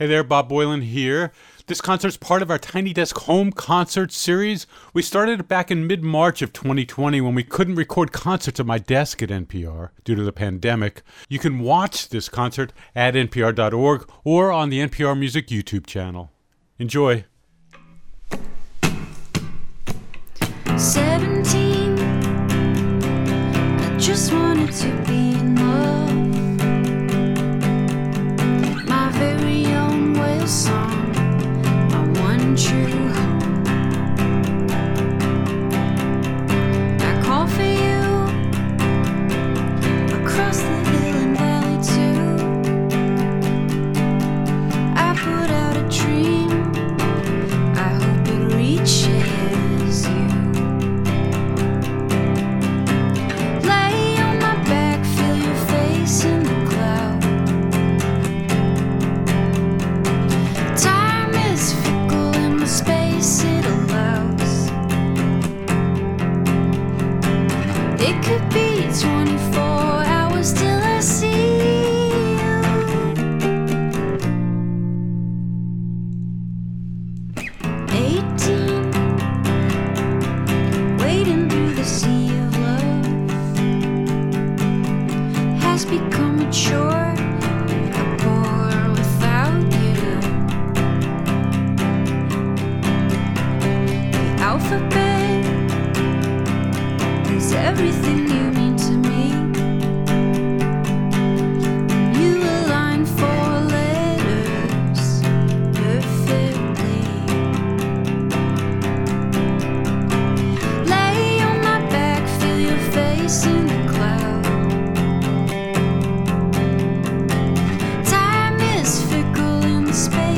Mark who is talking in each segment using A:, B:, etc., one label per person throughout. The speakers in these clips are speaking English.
A: Hey there, Bob Boilen here. This concert's part of our Tiny Desk Home Concert series. We started it back in mid March of 2020 when we couldn't record concerts at my desk at NPR due to the pandemic. You can watch this concert at npr.org or on the NPR Music YouTube channel. Enjoy.
B: 17 I just wanted to be own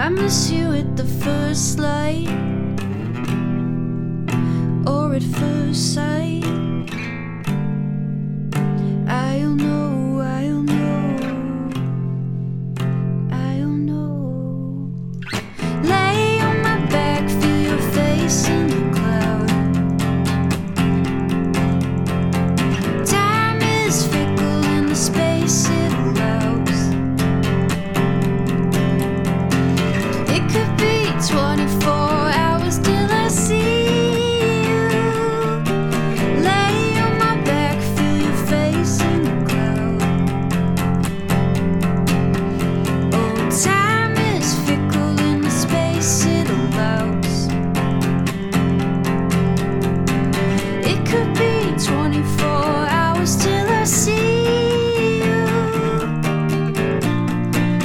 B: I miss you at the first light? Or at first sight?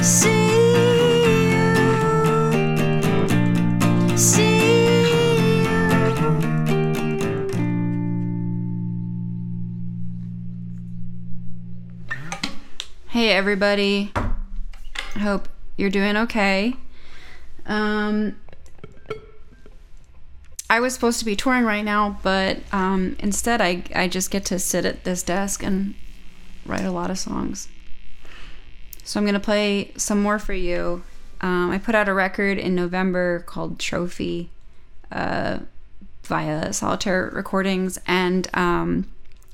C: Hey everybody. Hope you're doing okay. Um I was supposed to be touring right now, but um instead I I just get to sit at this desk and write a lot of songs. So I'm going to play some more for you. Um, I put out a record in November called Trophy uh, via Solitaire Recordings, and um,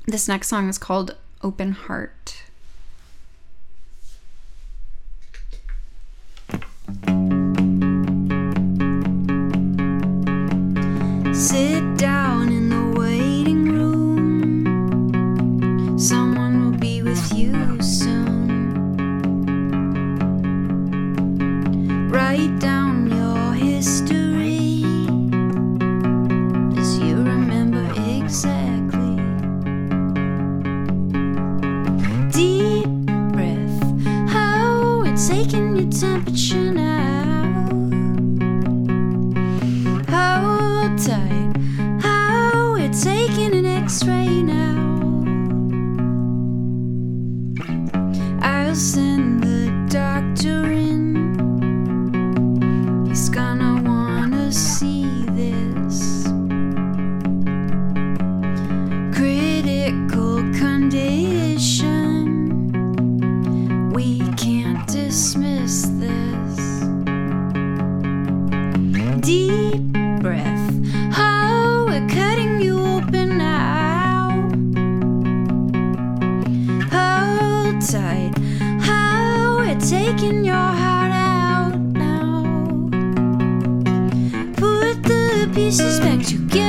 C: this next song is called Open Heart.
B: Down taking your heart out now. Put the pieces back together.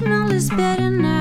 B: signal is better now.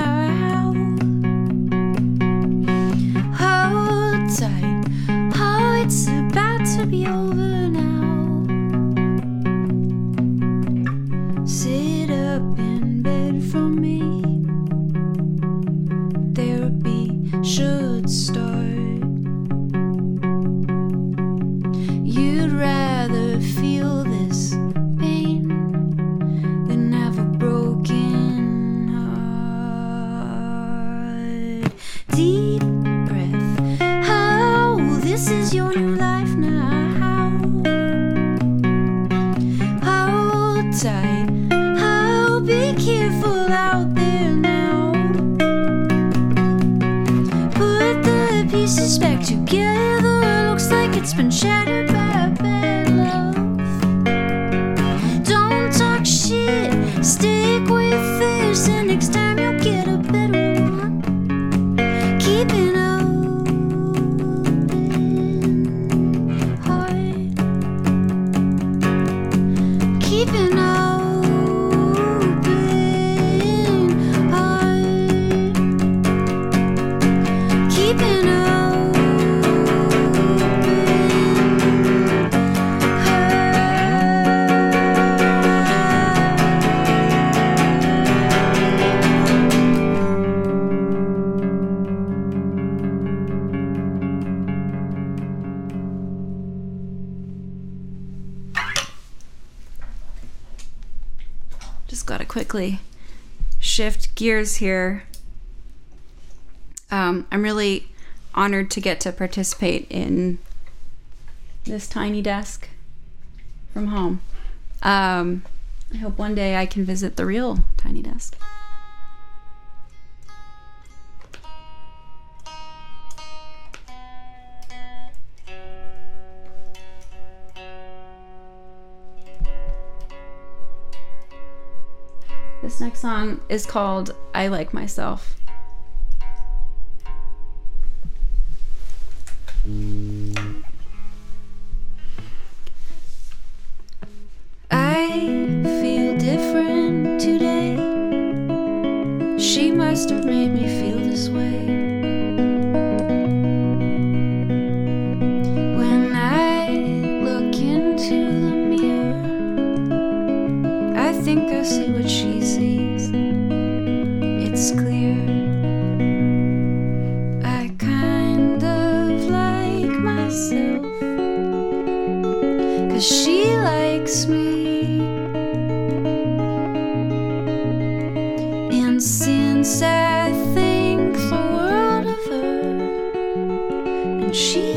C: quickly shift gears here. Um, I'm really honored to get to participate in this tiny desk from home. Um, I hope one day I can visit the real tiny desk. Next song is called I Like Myself.
B: I feel different today. She must have made me feel this way. When I look into the mirror, I think I see. She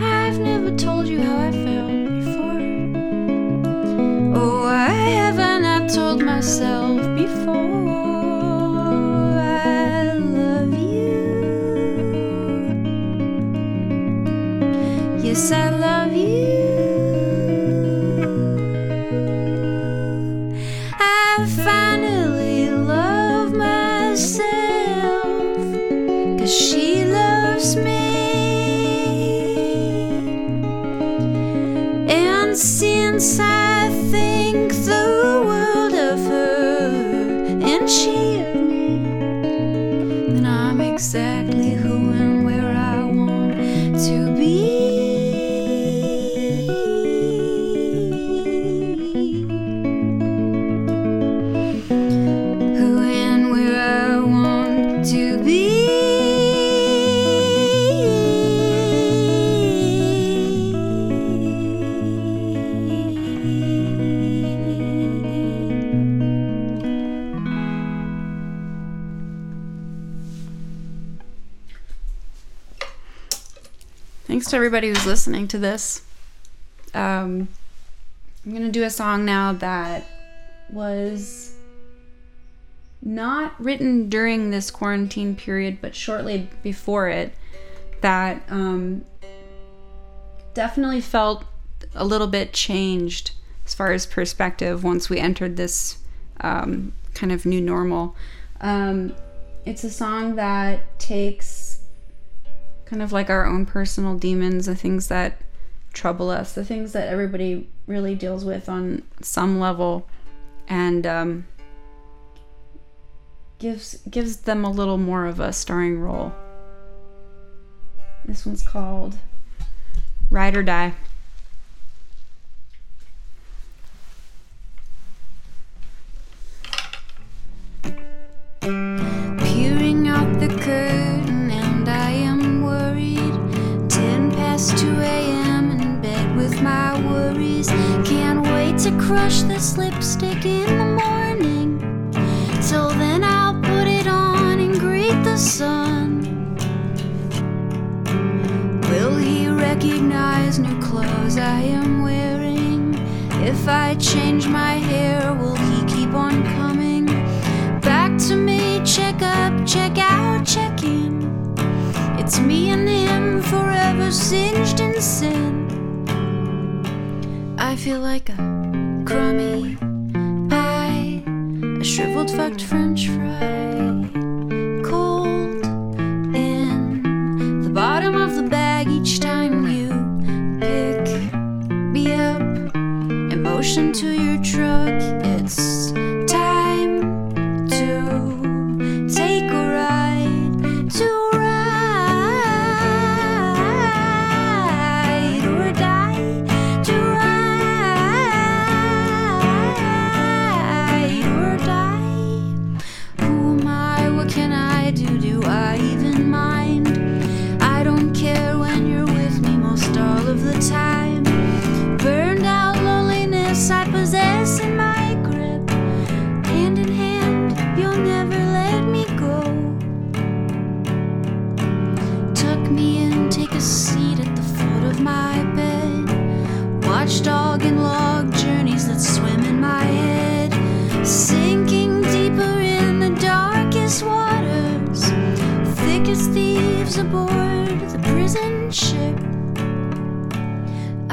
B: I've never told you how I felt before. Oh, I haven't I told myself since to
C: everybody who's listening to this. Um, I'm gonna do a song now that was not written during this quarantine period, but shortly before it. That um, definitely felt a little bit changed as far as perspective once we entered this um, kind of new normal. Um, it's a song that takes kind of like our own personal demons, the things that trouble us, the things that everybody really deals with on some level, and um, gives gives them a little more of a starring role. This one's called Ride or Die.
B: Recognize new clothes I am wearing? If I change my hair, will he keep on coming? Back to me, check up, check out, check in. It's me and him forever singed in sin. I feel like a crummy pie, a shriveled fucked french fry.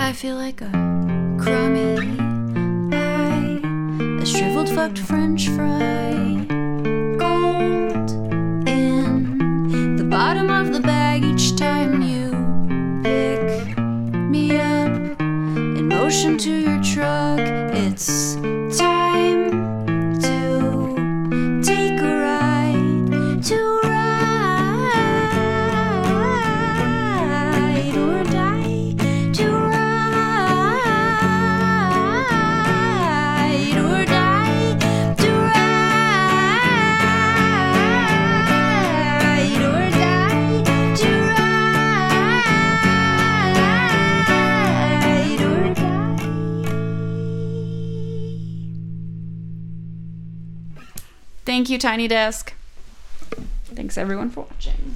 B: I feel like a crummy pie, a shriveled fucked french fry. Gold in the bottom of the bag each time you pick me up in motion to your truck. It's you, Tiny Desk. Thanks everyone for watching.